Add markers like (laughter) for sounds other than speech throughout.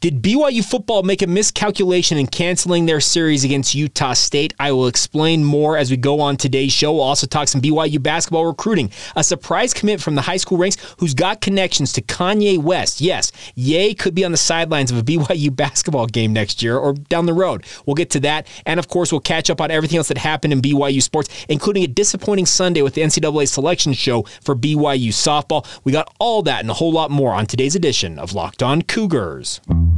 Did BYU football make a miscalculation in canceling their series against Utah State? I will explain more as we go on today's show. We'll also talk some BYU basketball recruiting. A surprise commit from the high school ranks who's got connections to Kanye West. Yes, Ye could be on the sidelines of a (laughs) BYU basketball game next year or down the road. We'll get to that. And of course, we'll catch up on everything else that happened in BYU sports, including a disappointing Sunday with the NCAA selection show for BYU softball. We got all that and a whole lot more on today's edition of Locked On Cougars.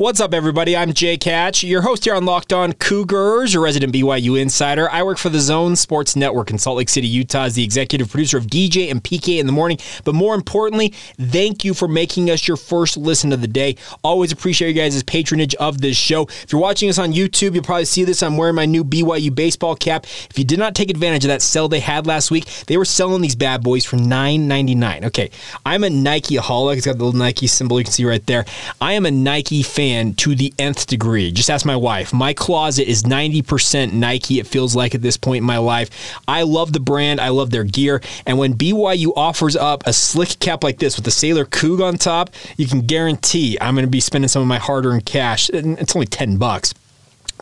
What's up, everybody? I'm Jake Hatch, your host here on Locked On Cougars, your resident BYU insider. I work for the Zone Sports Network in Salt Lake City, Utah, as the executive producer of DJ and PK in the morning. But more importantly, thank you for making us your first listen of the day. Always appreciate you guys' patronage of this show. If you're watching us on YouTube, you'll probably see this. I'm wearing my new BYU baseball cap. If you did not take advantage of that sale they had last week, they were selling these bad boys for $9.99. Okay, I'm a Nike holic. It's got the little Nike symbol you can see right there. I am a Nike fan fan to the nth degree. Just ask my wife. My closet is 90% Nike, it feels like at this point in my life. I love the brand, I love their gear. And when BYU offers up a slick cap like this with the Sailor Coug on top, you can guarantee I'm going to be spending some of my hard earned cash. It's only 10 bucks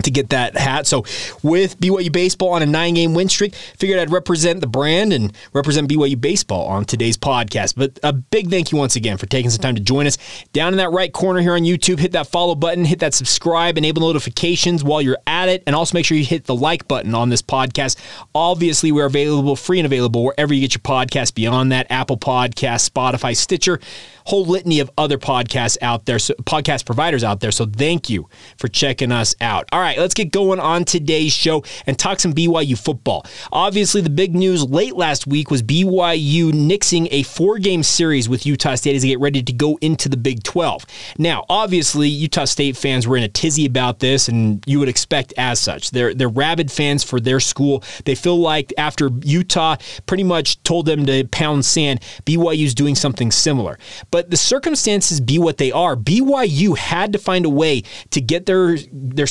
to get that hat. So with BYU baseball on a nine game win streak, figured I'd represent the brand and represent BYU baseball on today's podcast. But a big thank you once again for taking some time to join us. Down in that right corner here on YouTube, hit that follow button, hit that subscribe, enable notifications while you're at it, and also make sure you hit the like button on this podcast. Obviously, we're available free and available wherever you get your podcast beyond that Apple Podcast, Spotify, Stitcher whole litany of other podcasts out there, so, podcast providers out there. So thank you for checking us out. All right, let's get going on today's show and talk some BYU football. Obviously, the big news late last week was BYU nixing a four game series with Utah State as they get ready to go into the Big 12. Now, obviously, Utah State fans were in a tizzy about this, and you would expect as such. They're, they're rabid fans for their school. They feel like after Utah pretty much told them to pound sand, BYU's doing something similar. But the circumstances be what they are. BYU had to find a way to get their their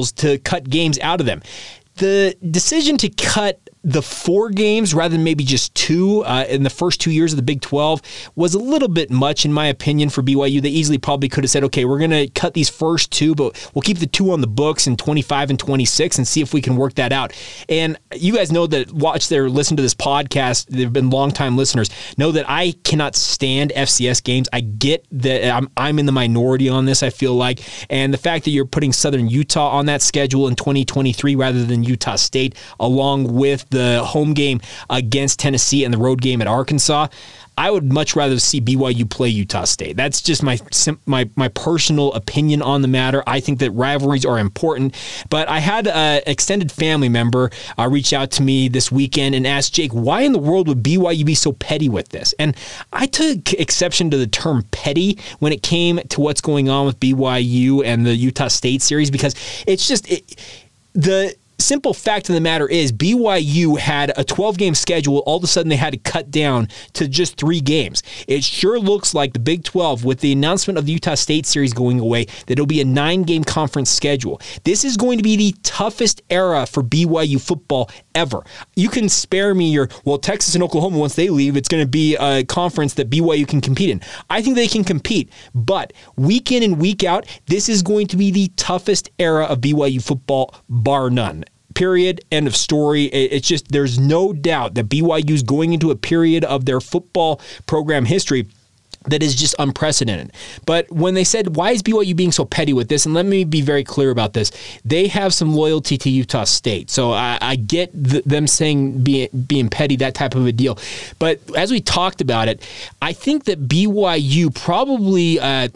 schedules to cut games out of them. The decision to cut the four games rather than maybe just two uh, in the first two years of the Big 12 was a little bit much, in my opinion, for BYU. They easily probably could have said, okay, we're going to cut these first two, but we'll keep the two on the books in 25 and 26 and see if we can work that out. And you guys know that, watch there, listen to this podcast, they've been longtime listeners, know that I cannot stand FCS games. I get that I'm, I'm in the minority on this, I feel like. And the fact that you're putting Southern Utah on that schedule in 2023 rather than Utah State, along with the home game against Tennessee and the road game at Arkansas. I would much rather see BYU play Utah State. That's just my my my personal opinion on the matter. I think that rivalries are important, but I had an extended family member uh, reach out to me this weekend and ask Jake, why in the world would BYU be so petty with this? And I took exception to the term petty when it came to what's going on with BYU and the Utah State series because it's just it, the simple fact of the matter is BYU had a 12 game schedule. All of a sudden, they had to cut down to just three games. It sure looks like the Big 12, with the announcement of the Utah State series going away, that it'll be a nine game conference schedule. This is going to be the toughest era for BYU football ever. You can spare me your, well, Texas and Oklahoma, once they leave, it's going to be a conference that BYU can compete in. I think they can compete, but week in and week out, this is going to be the toughest era of BYU football, bar none period end of story it's just there's no doubt that BYU is going into a period of their football program history that is just unprecedented. But when they said, why is BYU being so petty with this? And let me be very clear about this. They have some loyalty to Utah State. So I, I get th- them saying being, being petty, that type of a deal. But as we talked about it, I think that BYU probably. Uh,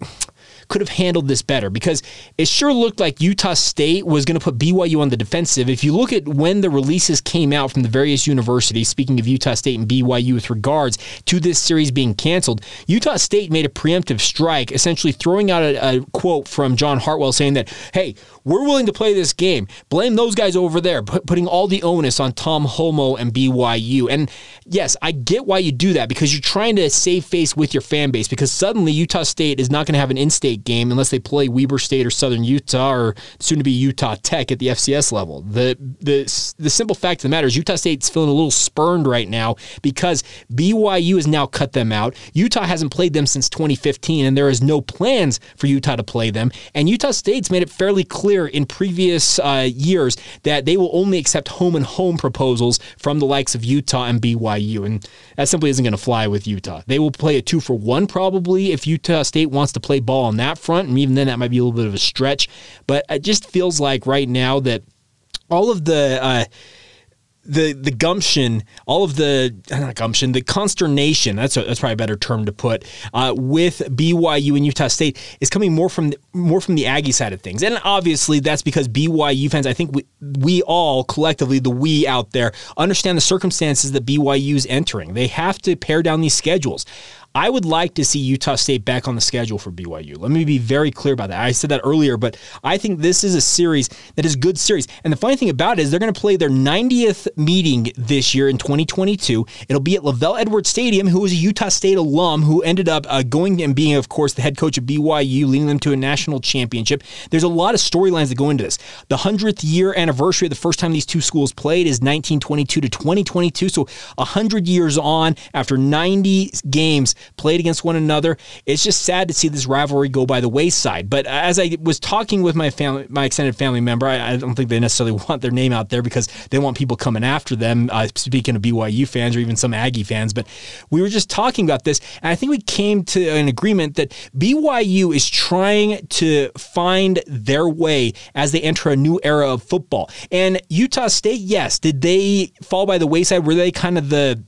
could have handled this better because it sure looked like Utah State was going to put BYU on the defensive. If you look at when the releases came out from the various universities, speaking of Utah State and BYU with regards to this series being canceled, Utah State made a preemptive strike, essentially throwing out a, a quote from John Hartwell saying that, hey, we're willing to play this game. Blame those guys over there, putting all the onus on Tom Holmoe and BYU. And yes, I get why you do that because you're trying to save face with your fan base because suddenly Utah State is not going to have an in state game unless they play Weber State or Southern Utah or soon to be Utah Tech at the FCS level. The, the, the simple fact of the matter is Utah State's feeling a little spurned right now because BYU has now cut them out. Utah hasn't played them since 2015, and there is no plans for Utah to play them. And Utah State's made it fairly clear clear in previous uh, years that they will only accept home and home proposals from the likes of Utah and BYU. And that simply isn't going to fly with Utah. They will play a two for one probably if Utah State wants to play ball on that front. And even then, that might be a little bit of a stretch. But it just feels like right now that all of the. Uh, the the gumption, all of the not gumption, the consternation. That's a, that's probably a better term to put uh, with BYU and Utah State is coming more from the, more from the Aggie side of things, and obviously that's because BYU fans. I think we we all collectively, the we out there, understand the circumstances that BYU is entering. They have to pare down these schedules. I would like to see Utah State back on the schedule for BYU. Let me be very clear about that. I said that earlier, but I think this is a series that is good series. And the funny thing about it is they're going to play their 90th meeting this year in 2022. It'll be at LaVell Edwards Stadium, who is a Utah State alum who ended up uh, going and being, of course, the head coach of BYU, leading them to a national championship. There's a lot of storylines that go into this. The 100th year anniversary of the first time these two schools played is 1922 to 2022. So 100 years on after 90 games played against one another. It's just sad to see this rivalry go by the wayside. But as I was talking with my family, my extended family member, I, I don't think they necessarily (laughs) want their name out there because they want people coming after them. Uh, speaking of BYU fans or even some Aggie fans, but we were just talking about this, and I think we came to an agreement that BYU is trying to find their way as they enter a new era of football. And Utah State, yes, did they fall by the wayside? Were they kind of the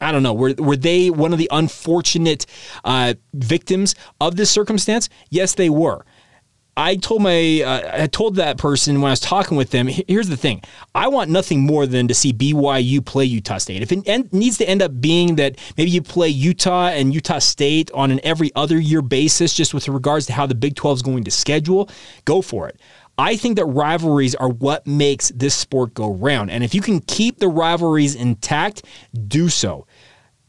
I don't know. Were, were they one of the unfortunate uh, victims of this circumstance? Yes, they were. I told my uh, I told that person when I was talking with them. Here's the thing: I want nothing more than to see BYU play Utah State. If it needs to end up being that maybe you play Utah and Utah State on an every other year basis, just with regards to how the Big 12 is going to schedule, go for it. I think that rivalries are what makes this sport go round. And if you can keep the rivalries intact, do so.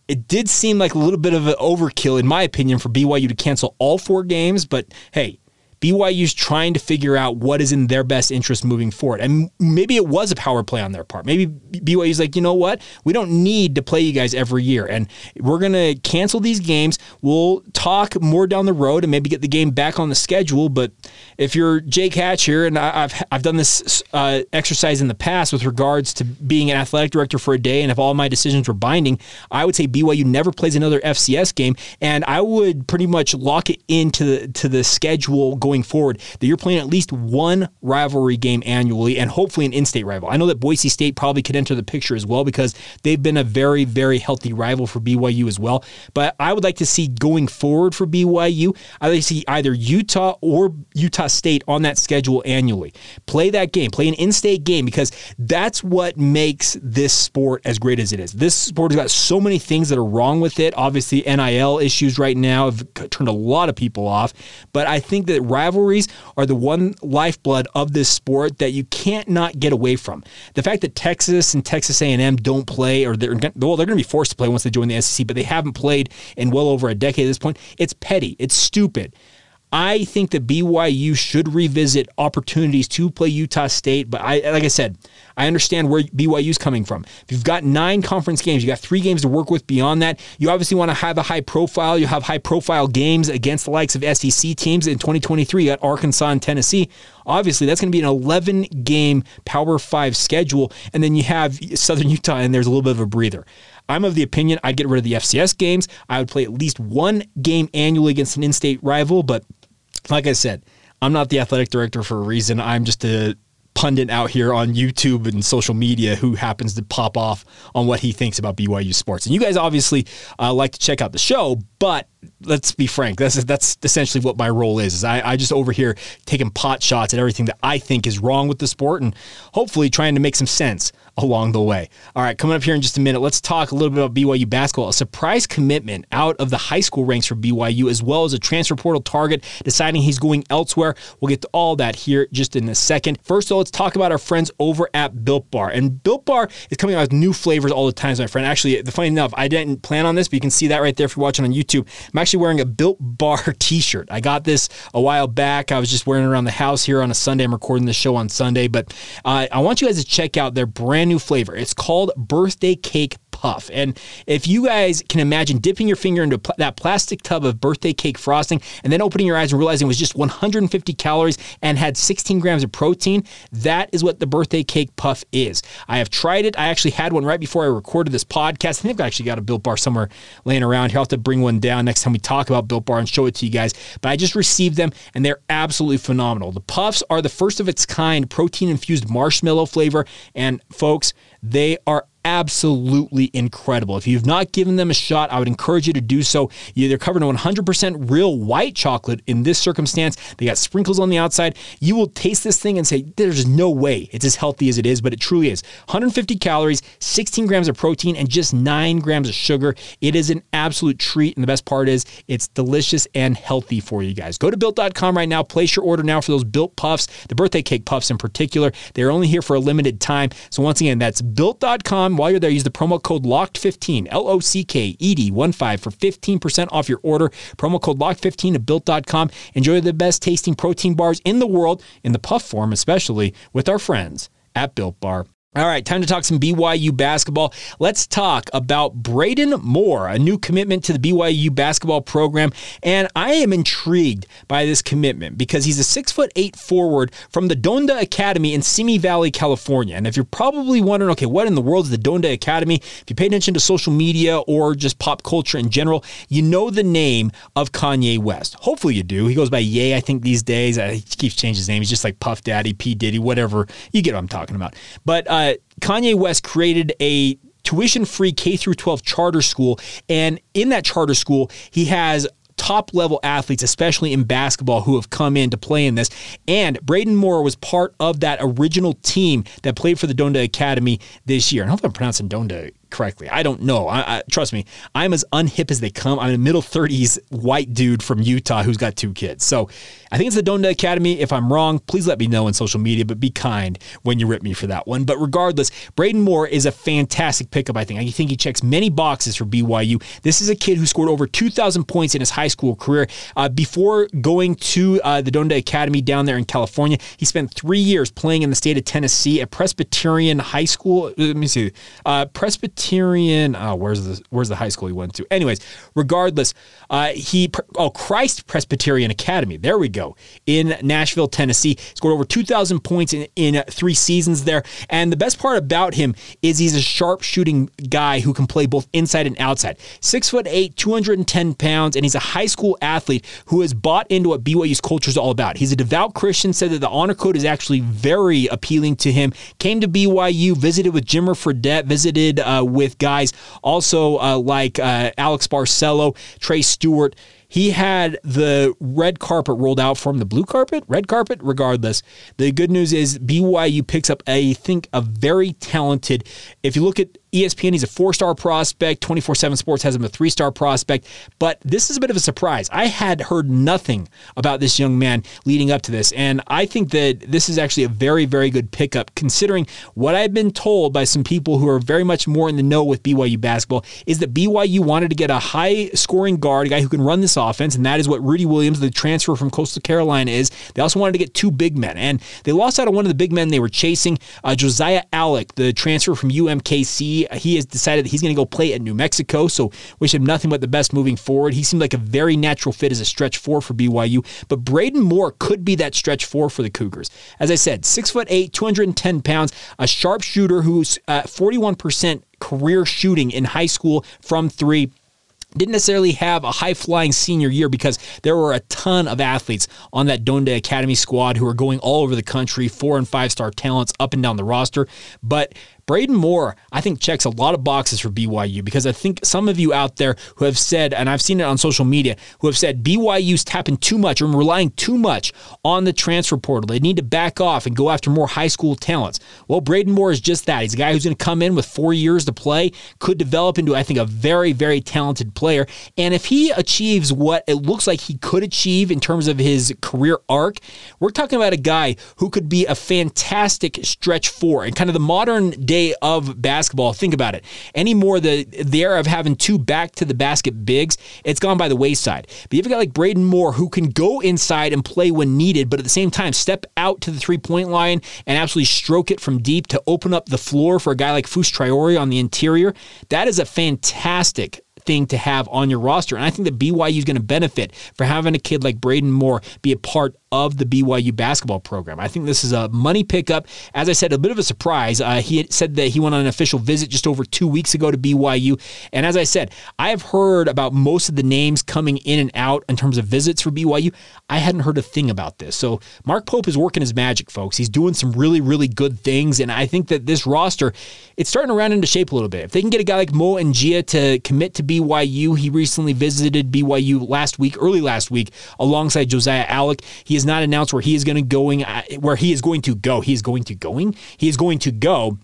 It did seem like a little bit of an overkill, in my opinion, for BYU to cancel all four games, but hey, BYU's trying to figure out what is in their best interest moving forward. And maybe it was a power play on their part. Maybe BYU's like, you know what? We don't need to play you guys every year. And we're going to cancel these games. We'll talk more down the road and maybe get the game back on the schedule. But if you're Jake Hatch here, and I've, I've done this uh, exercise in the past with regards to being an athletic director for a day, and if all my decisions were binding, I would say BYU never plays another FCS game. And I would pretty much lock it into the, to the schedule going going forward that you're playing at least one rivalry game annually and hopefully an in-state rival. I know that Boise State probably could enter the picture as well because they've been a very, very healthy rival for BYU as well. But I would like to see going forward for BYU, I'd like to see either Utah or Utah State on that schedule annually. Play that game, play an in-state game because that's what makes this sport as great as it is. This sport has got so many things that are wrong with it. Obviously, NIL issues right now have turned a lot of people off, but I think that rivalries are the one lifeblood of this sport that you can't not get away from. The fact that Texas and Texas A&M don't play, or they're well, they're going to be forced to play once they join the SEC, but they haven't played in well over a decade at this point. It's petty. It's stupid. I think that BYU should revisit opportunities to play Utah State, but I, like I said, I understand where BYU's coming from. If you've got nine conference games, you got three games to work with beyond that. You obviously want to have a high profile. You have high profile games against the likes of SEC teams in 2023. at Arkansas and Tennessee. Obviously, that's going to be an 11 game Power Five schedule, and then you have Southern Utah, and there's a little bit of a breather. I'm of the opinion I'd get rid of the FCS games. I would play at least one game annually against an in state rival, but like I said, I'm not the athletic director for a reason. I'm just a pundit out here on YouTube and social media who happens to pop off on what he thinks about BYU sports. And you guys obviously uh, like to check out the show, but let's be frank. That's that's essentially what my role is. is I, I just over here taking pot shots at everything that I think is wrong with the sport, and hopefully trying to make some sense along the way. All right, coming up here in just a minute, let's talk a little bit about BYU basketball. A surprise commitment out of the high school ranks for BYU, as well as a transfer portal target deciding he's going elsewhere. We'll get to all that here just in a second. First, though, let's talk about our friends over at Built Bar. And Built Bar is coming out with new flavors all the time, my friend. Actually, the funny enough, I didn't plan on this, but you can see that right there if you're watching on YouTube. I'm actually wearing a Built Bar (laughs) t-shirt. I got this a while back. I was just wearing it around the house here on a Sunday. I'm recording the show on Sunday, but uh, I want you guys to check out their brand new flavor. It's called Birthday Cake puff. And if you guys can imagine dipping your finger into pl- that plastic tub of birthday cake frosting and then opening your eyes and realizing it was just 150 calories and had 16 grams of protein, that is what the birthday cake puff is. I have tried it. I actually had one right before I recorded this podcast. I think I've actually got a Built Bar somewhere laying around here. I'll have to bring one down next time we talk about Built Bar and show it to you guys. But I just received them and they're absolutely phenomenal. The puffs are the first of its kind protein infused marshmallow flavor. And folks, they are absolutely incredible. If you've not given them a shot, I would encourage you to do so. They're covered in 100% real white chocolate in this circumstance. They got sprinkles on the outside. You will taste this thing and say, there's no way it's as healthy as it is, but it truly is. 150 calories, 16 grams of protein, and just 9 grams of sugar. It is an absolute treat. And the best part is, it's delicious and healthy for you guys. Go to built.com right now. Place your order now for those built puffs, the birthday cake puffs in particular. They're only here for a limited time. So, once again, that's built.com while you're there, use the promo code LOCKED15, L O C K E D 1 5 for 15% off your order. Promo code LOCKED15 at built.com. Enjoy the best tasting protein bars in the world, in the puff form, especially with our friends at Built Bar. All right, time to talk some BYU basketball. Let's talk about Braden Moore, a new commitment to the BYU basketball program. And I am intrigued by this commitment because he's a six foot eight forward from the Donda Academy in Simi Valley, California. And if you're probably wondering, okay, what in the world is the Donda Academy? If you pay attention to social media or just pop culture in general, you know the name of Kanye West. Hopefully you do. He goes by Ye, I think, these days. Uh, he keeps changing his name. He's just like Puff Daddy, P. Diddy, whatever. You get what I'm talking about. But, uh, uh, Kanye West created a tuition free K through 12 charter school. And in that charter school, he has top level athletes, especially in basketball, who have come in to play in this. And Braden Moore was part of that original team that played for the Donda Academy this year. I hope I'm pronouncing Donda correctly. I don't know. I, I, trust me, I'm as unhip as they come. I'm a middle 30s white dude from Utah who's got two kids. So I think it's the Donda Academy. If I'm wrong, please let me know in social media, but be kind when you rip me for that one. But regardless, Braden Moore is a fantastic pickup, I think. I think he checks many boxes for BYU. This is a kid who scored over 2,000 points in his high school career. Uh, before going to uh, the Donda Academy down there in California, he spent three years playing in the state of Tennessee at Presbyterian High School. Let me see. Uh, Presbyterian Presbyterian. Oh, where's the where's the high school he went to? Anyways, regardless, uh, he oh Christ Presbyterian Academy. There we go in Nashville, Tennessee. Scored over 2,000 points in, in three seasons there. And the best part about him is he's a sharp shooting guy who can play both inside and outside. Six foot eight, 210 pounds, and he's a high school athlete who has bought into what BYU's culture is all about. He's a devout Christian. Said that the honor code is actually very appealing to him. Came to BYU, visited with Jimmer Fredette, visited uh, with guys also uh, like uh, Alex Barcelo, Trey Stewart. He had the red carpet rolled out for him, the blue carpet, red carpet, regardless. The good news is BYU picks up, I think, a very talented, if you look at ESPN, he's a four star prospect. 24 7 Sports has him a three star prospect. But this is a bit of a surprise. I had heard nothing about this young man leading up to this. And I think that this is actually a very, very good pickup considering what I've been told by some people who are very much more in the know with BYU basketball is that BYU wanted to get a high scoring guard, a guy who can run this offense. And that is what Rudy Williams, the transfer from Coastal Carolina, is. They also wanted to get two big men. And they lost out on one of the big men they were chasing, uh, Josiah Allick, the transfer from UMKC he has decided that he's going to go play at New Mexico. So wish him nothing but the best moving forward. He seemed like a very natural fit as a stretch four for BYU. But Braden Moore could be that stretch four for the Cougars. As I said, six foot eight, 210 pounds, a sharpshooter who's uh, 41% career shooting in high school from three didn't necessarily have a high flying senior year because there were a ton of athletes on that Donda Academy squad who are going all over the country, four and five star talents up and down the roster. But Braden Moore, I think, checks a lot of boxes for BYU because I think some of you out there who have said, and I've seen it on social media, who have said BYU's tapping too much or relying too much on the transfer portal. They need to back off and go after more high school talents. Well, Braden Moore is just that. He's a guy who's going to come in with four years to play, could develop into, I think, a very, very talented player. And if he achieves what it looks like he could achieve in terms of his career arc, we're talking about a guy who could be a fantastic stretch four and kind of the modern day day of basketball. Think about it. Anymore, the the era of having two back to the basket bigs, it's gone by the wayside. But you've got like Braden Moore who can go inside and play when needed, but at the same time step out to the three point line and absolutely stroke it from deep to open up the floor for a guy like Fus Traore on the interior. That is a fantastic thing to have on your roster. And I think that BYU is going to benefit for having a kid like Braden Moore be a part of the BYU basketball program. I think this is a money pickup. As I said, a bit of a surprise. Uh, he said that he went on an official visit just over two weeks ago to BYU. And as I said, I have heard about most of the names coming in and out in terms of visits for BYU. I hadn't heard a thing about this. So Mark Pope is working his magic, folks. He's doing some really, really good things. And I think that this roster, it's starting to round into shape a little bit. If they can get a guy like Mo Ngia to commit to BYU, he recently visited BYU last week, early last week, alongside Josiah Allick. He has not announced where he is going to going uh, where he is going to go. He is going to going. He is going to go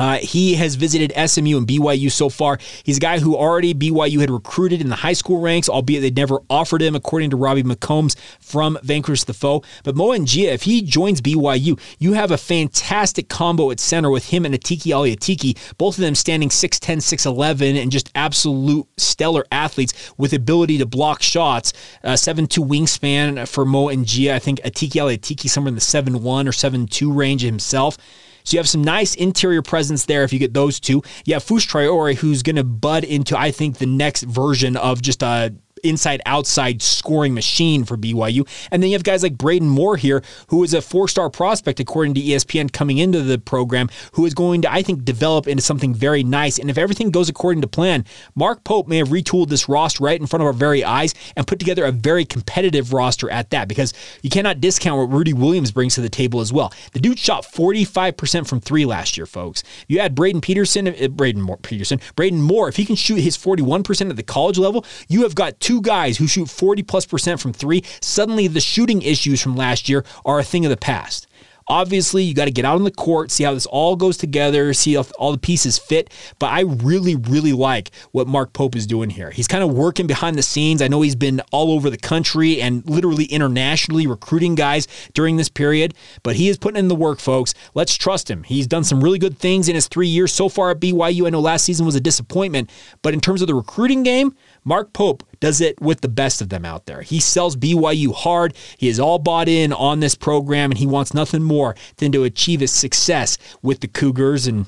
uh, he has visited SMU and BYU so far. He's a guy who already BYU had recruited in the high school ranks, albeit they'd never offered him, according to Robbie McCombs from Vanquish the Foe. But Mo Ngia, if he joins BYU, you have a fantastic combo at center with him and Atiki Ali Atiki, both of them standing 6'10, 6'11, and just absolute stellar athletes with ability to block shots. Uh, 7'2 wingspan for Mo Ngia. I think Atiki Ali Atiki somewhere in the 7'1 or 7'2 range himself. So you have some nice interior presence there if you get those two. You have Fus Traore, who's going to bud into, I think, the next version of just a inside outside scoring machine for BYU. And then you have guys like Braden Moore here, who is a four star prospect, according to ESPN, coming into the program, who is going to, I think, develop into something very nice. And if everything goes according to plan, Mark Pope may have retooled this roster right in front of our very eyes and put together a very competitive roster at that because you cannot discount what Rudy Williams brings to the table as well. The dude shot 45% from three last year, folks. You add Braden Peterson, uh, Braden Moore, Peterson, Braden Moore, if he can shoot his 41% at the college level, you have got two two guys who shoot 40 plus percent from three, suddenly the shooting issues from last year are a thing of the past. Obviously, you got to get out on the court, see how this all goes together, see how all the pieces fit. But I really, really like what Mark Pope is doing here. He's kind of working behind the scenes. I know he's been all over the country and literally internationally recruiting guys during this period, but he is putting in the work, folks. Let's trust him. He's done some really good things in his three years so far at BYU. I know last season was a disappointment, but in terms of the recruiting game, Mark Pope does it with the best of them out there. He sells BYU hard. He is all bought in on this program, and he wants nothing more than to achieve his success with the Cougars. And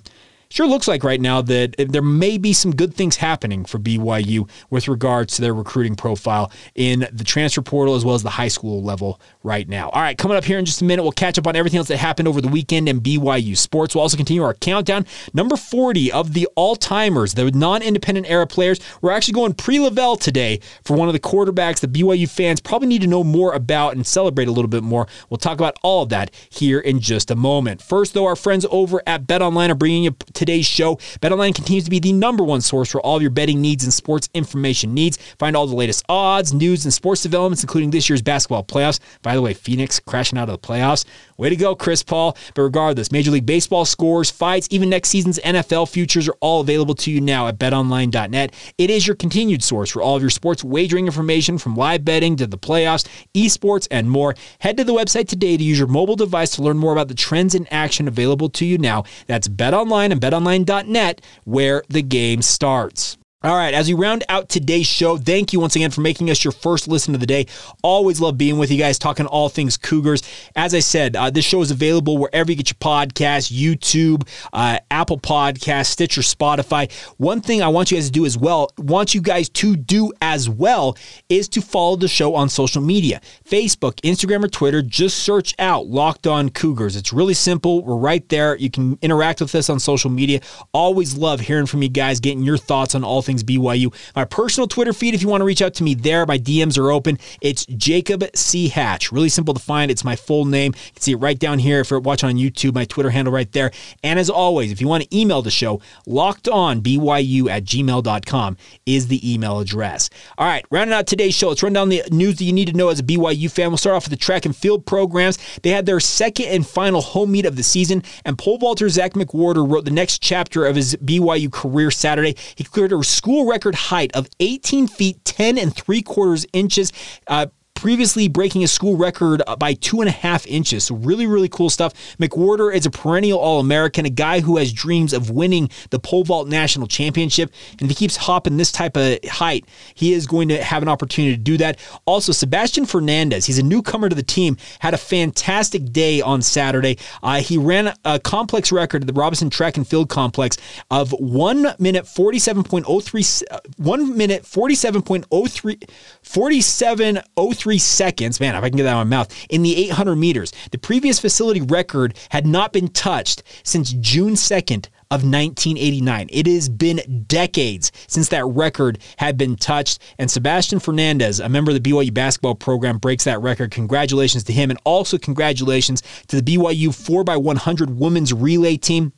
sure looks like right now that there may be some good things happening for BYU with regards to their recruiting profile in the transfer portal as well as the high school level right now. All right, coming up here in just a minute, we'll catch up on everything else that happened over the weekend in BYU sports. We'll also continue our countdown. Number 40 of the all timers, the non independent era players. We're actually going pre LaVell today for one of the quarterbacks that BYU fans probably need to know more about and celebrate a little bit more. We'll talk about all of that here in just a moment. First, though, our friends over at BetOnline are bringing you today's show. BetOnline continues to be the number one source for all of your betting needs and sports information needs. Find all the latest odds, news, and sports developments, including this year's basketball playoffs. By the way, Phoenix crashing out of the playoffs. Way to go, Chris Paul. But regardless, Major League Baseball scores, fights, even next season's NFL futures are all available to you now at betonline.net. It is your continued source for all of your sports wagering information from live betting to the playoffs, esports, and more. Head to the website today to use your mobile device to learn more about the trends in action available to you now. That's betonline and betonline.net where the game starts. All right, as we round out today's show, thank you once again for making us your first listen of the day. Always love being with you guys, talking all things Cougars. As I said, uh, this show is available wherever you get your podcasts YouTube, uh, Apple Podcasts, Stitcher, Spotify. One thing I want you guys to do as well, want you guys to do as well, is to follow the show on social media Facebook, Instagram, or Twitter. Just search out Locked On Cougars. It's really simple. We're right there. You can interact with us on social media. Always love hearing from you guys, getting your thoughts on all things things BYU. My personal Twitter feed, if you want to reach out to me there, my DMs are open. It's Jacob C. Hatch. Really simple to find. It's my full name. You can see it right down here if you're watching on YouTube, my Twitter handle right there. And as always, if you want to email the show, lockedonbyu at gmail.com is the email address. All right, rounding out today's show, let's run down the news that you need to know as a BYU fan. We'll start off with the track and field programs. They had their second and final home meet of the season, and pole vaulter Zach McWhorter wrote the next chapter of his BYU career Saturday. He cleared a school record height of 18 feet 10 and three quarters inches. Uh, previously breaking a school record by two and a half inches. So, really, really cool stuff. McWhorter is a perennial All American, a guy who has dreams of winning the pole vault national championship. And if he keeps hopping this type of height, he is going to have an opportunity to do that. Also, Sebastian Fernandez, he's a newcomer to the team, had a fantastic day on Saturday. Uh, he ran a complex record at the Robison Track and Field Complex of one minute 47.03, uh, one minute 47.03, 47.03 three seconds. Man, if I can get that out of my mouth, in the 800 meters. The previous facility record had not been touched since June 2nd of 1989. It has been decades since that record had been touched. And Sebastian Fernandez, a member of the BYU basketball program, breaks that record. Congratulations to him. And also congratulations to the BYU 4x100 women's relay team.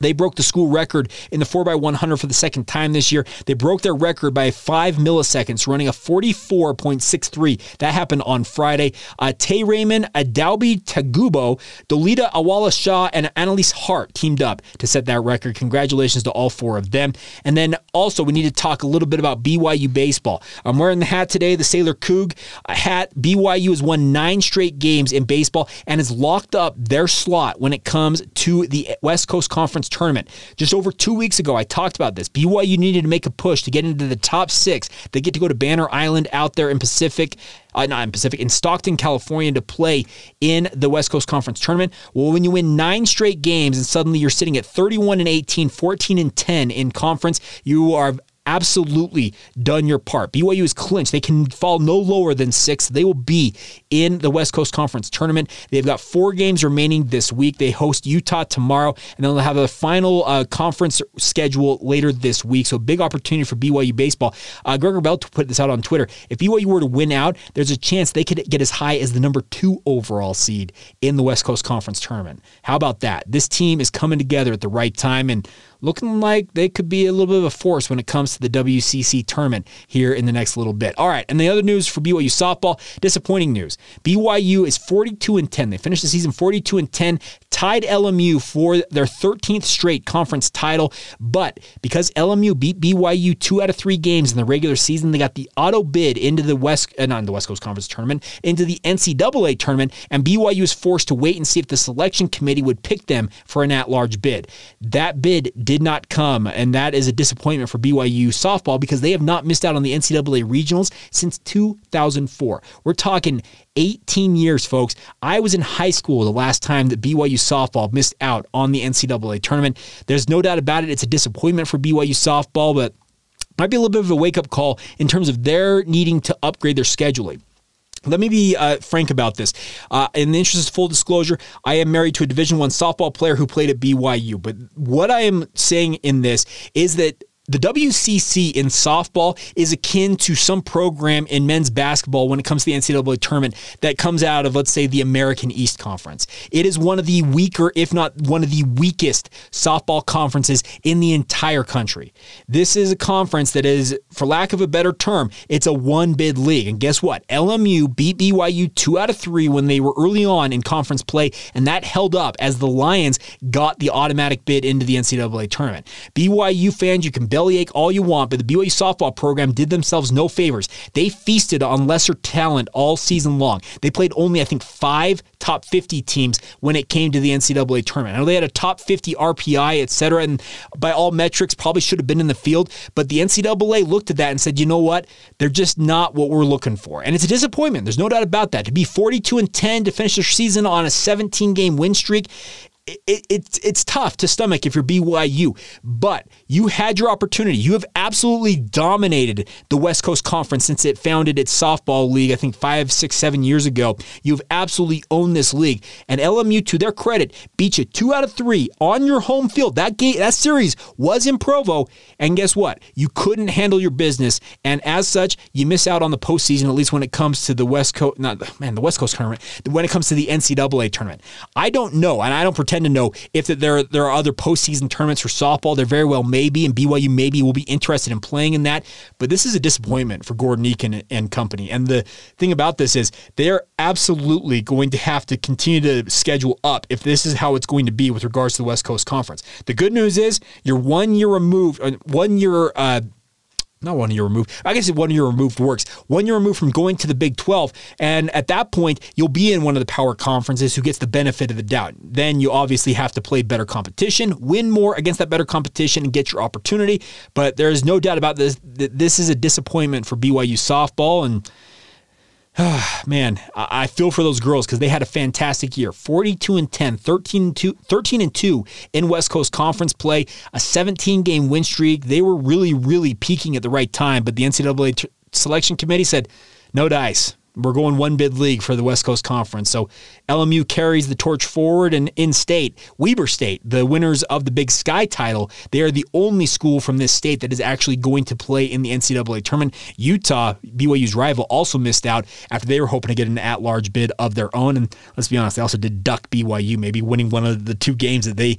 They broke the school record in the 4x100 for the second time this year. They broke their record by five milliseconds, running a 44.63. That happened on Friday. Uh, Tay Raymond, Adaobi Tabugbo, Dolita Awala Shah, and Annalise Hart teamed up to set that record. Congratulations to all four of them. And then also, we need to talk a little bit about BYU baseball. I'm wearing the hat today, the Sailor Coug hat. BYU has won nine straight games in baseball and has locked up their slot when it comes to the West Coast Conference tournament. Just over two weeks ago, I talked about this. BYU needed to make a push to get into the top six. They get to go to Banner Island out there in Pacific. Uh, not in Pacific, in Stockton, California, to play in the West Coast Conference tournament. Well, when you win nine straight games and suddenly you're sitting at 31 and 18, 14 and 10 in conference, you are absolutely done your part. BYU is clinched. They can fall no lower than six. They will be in the West Coast Conference tournament. They've got four games remaining this week. They host Utah tomorrow, and then they'll have a final uh, conference schedule later this week. So, big opportunity for BYU baseball. Uh, Gregor Bell put this out on Twitter. If BYU were to win out, there's a chance they could get as high as the number two overall seed in the West Coast Conference tournament. How about that? This team is coming together at the right time, and looking like they could be a little bit of a force when it comes to the WCC tournament here in the next little bit. All right, and the other news for BYU softball, disappointing news. BYU is 42 and 10. They finished the season 42 and 10, tied LMU for their 13th straight conference title, but because LMU beat BYU 2 out of 3 games in the regular season, they got the auto bid into the West uh, not in the West Coast Conference tournament, into the NCAA tournament, and BYU is forced to wait and see if the selection committee would pick them for an at-large bid. That bid did not come, and that is a disappointment for BYU softball because they have not missed out on the NCAA regionals since 2004. We're talking 18 years, folks. I was in high school the last time that BYU softball missed out on the NCAA tournament. There's no doubt about it. It's a disappointment for BYU softball, but might be a little bit of a wake up call in terms of their needing to upgrade their scheduling. Let me be uh, frank about this. Uh, in the interest of full disclosure, I am married to a Division One softball player who played at BYU. But what I am saying in this is that the WCC in softball is akin to some program in men's basketball when it comes to the NCAA tournament that comes out of, let's say, the American East Conference. It is one of the weaker, if not one of the weakest, softball conferences in the entire country. This is a conference that is, for lack of a better term, it's a one bid league. And guess what? LMU beat BYU two out of three when they were early on in conference play, and that held up as the Lions got the automatic bid into the NCAA tournament. BYU fans, you can bellyache all you want, but the BYU softball program did themselves no favors. They feasted on lesser talent all season long. They played only, I think, five top 50 teams when it came to the NCAA tournament. I know they had a top 50 RPI, et cetera, and by all metrics, probably should have been in the field, but the NCAA looked at that and said, you know what? They're just not what we're looking for. And it's a disappointment. There's no doubt about that. To be 42 and 10 to finish the season on a 17 game win streak, it, it's it's tough to stomach if you're BYU, but you had your opportunity. You have absolutely dominated the West Coast Conference since it founded its softball league. I think five, six, seven years ago. You've absolutely owned this league, and LMU, to their credit, beat you two out of three on your home field. That game, that series was in Provo, and guess what? You couldn't handle your business, and as such, you miss out on the postseason. At least when it comes to the West Coast, not man, the West Coast tournament. When it comes to the NCAA tournament, I don't know, and I don't pretend to know if there there are other postseason tournaments for softball. There very well may be, and BYU maybe will be interested in playing in that. But this is a disappointment for Gordon Eakin and company. And the thing about this is they're absolutely going to have to continue to schedule up if this is how it's going to be with regards to the West Coast Conference. The good news is you're one year removed, uh, one year. Uh, not one year removed. I guess one year removed works. One year removed from going to the Big 12. And at that point, you'll be in one of the power conferences who gets the benefit of the doubt. Then you obviously have to play better competition, win more against that better competition, and get your opportunity. But there is no doubt about this. This is a disappointment for BYU softball. And (sighs) man, I feel for those girls because they had a fantastic year. 42 and 10, 13 and 2, 13 and 2 in West Coast Conference play, a 17 game win streak. They were really, really peaking at the right time, but the NCAA t- selection committee said, no dice. We're going one bid league for the West Coast Conference. So LMU carries the torch forward, and in state, Weber State, the winners of the Big Sky title, they are the only school from this state that is actually going to play in the NCAA tournament. Utah, BYU's rival, also missed out after they were hoping to get an at large bid of their own. And let's be honest, they also did duck BYU, maybe winning one of the two games that they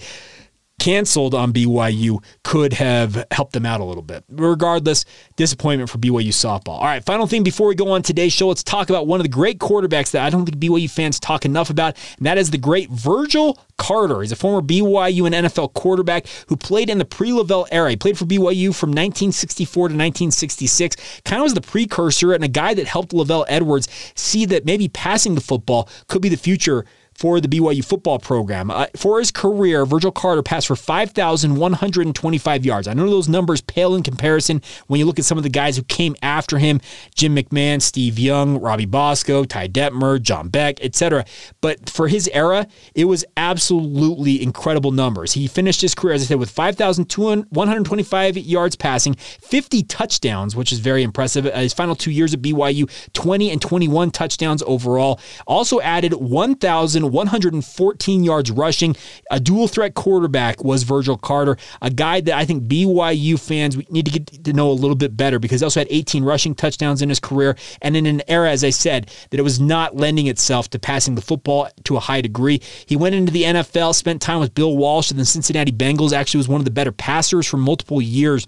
canceled on BYU could have helped them out a little bit. Regardless, disappointment for BYU softball. All right, final thing before we go on today's show, let's talk about one of the great quarterbacks that I don't think BYU fans talk enough about, and that is the great Virgil Carter. He's a former BYU and NFL quarterback who played in the pre LaVell era. He played for BYU from 1964 to 1966. Kind of was the precursor and a guy that helped LaVell Edwards see that maybe passing the football could be the future for the BYU football program. Uh, for his career, Virgil Carter passed for 5,125 yards. I know those numbers pale in comparison when you look at some of the guys who came after him Jim McMahon, Steve Young, Robbie Bosco, Ty Detmer, John Beck, etc. But for his era, it was absolutely incredible numbers. He finished his career, as I said, with 5,125 yards passing, 50 touchdowns, which is very impressive. Uh, his final two years at BYU, 20 and 21 touchdowns overall. Also added 1,000 114 yards rushing. A dual threat quarterback was Virgil Carter, a guy that I think BYU fans need to get to know a little bit better because he also had 18 rushing touchdowns in his career. And in an era, as I said, that it was not lending itself to passing the football to a high degree. He went into the NFL, spent time with Bill Walsh and the Cincinnati Bengals, actually was one of the better passers for multiple years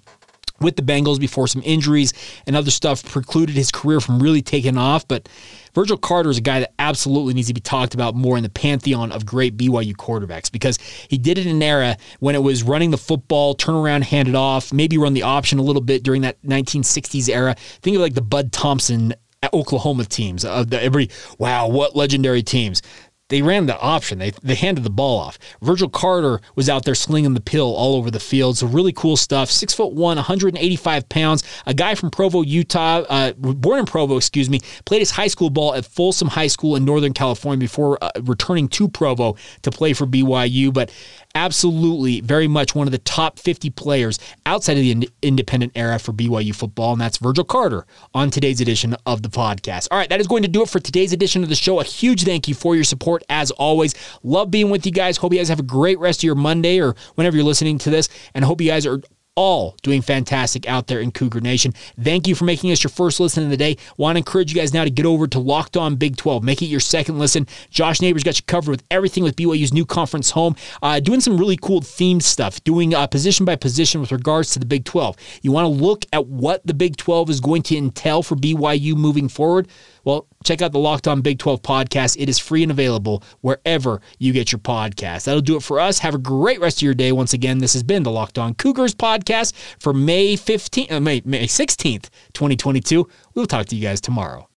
with the Bengals before some injuries and other stuff precluded his career from really taking off. But Virgil Carter is a guy that absolutely needs to be talked about more in the pantheon of great BYU quarterbacks because he did it in an era when it was running the football, turn around, hand it off, maybe run the option a little bit during that 1960s era. Think of like the Bud Thompson Oklahoma teams. Of the, every wow, what legendary teams! They ran the option. They, they handed the ball off. Virgil Carter was out there slinging the pill all over the field. So really cool stuff. Six foot one, 185 pounds. A guy from Provo, Utah, uh, born in Provo, excuse me, played his high school ball at Folsom High School in Northern California before uh, returning to Provo to play for BYU. But absolutely very much one of the top 50 players outside of the independent era for BYU football, and that's Virgil Carter on today's edition of the podcast. All right, that is going to do it for today's edition of the show. A huge thank you for your support as always. Love being with you guys. Hope you guys have a great rest of your Monday or whenever you're listening to this, and hope you guys are all doing fantastic out there in Cougar Nation. Thank you for making us your first listen of the day. Want to encourage you guys now to get over to Locked On Big 12. Make it your second listen. Josh Neighbors got you covered with everything with BYU's new conference home. Uh, doing some really cool themed stuff, doing uh, position by position with regards to the Big 12. You want to look at what the Big 12 is going to entail for BYU moving forward? Well, check out the Locked On Big 12 podcast. It is free and available wherever you get your podcast. That'll do it for us. Have a great rest of your day. Once again, this has been the Locked On Cougars podcast for May 15th, uh, May, May 16th, 2022. We'll talk to you guys tomorrow.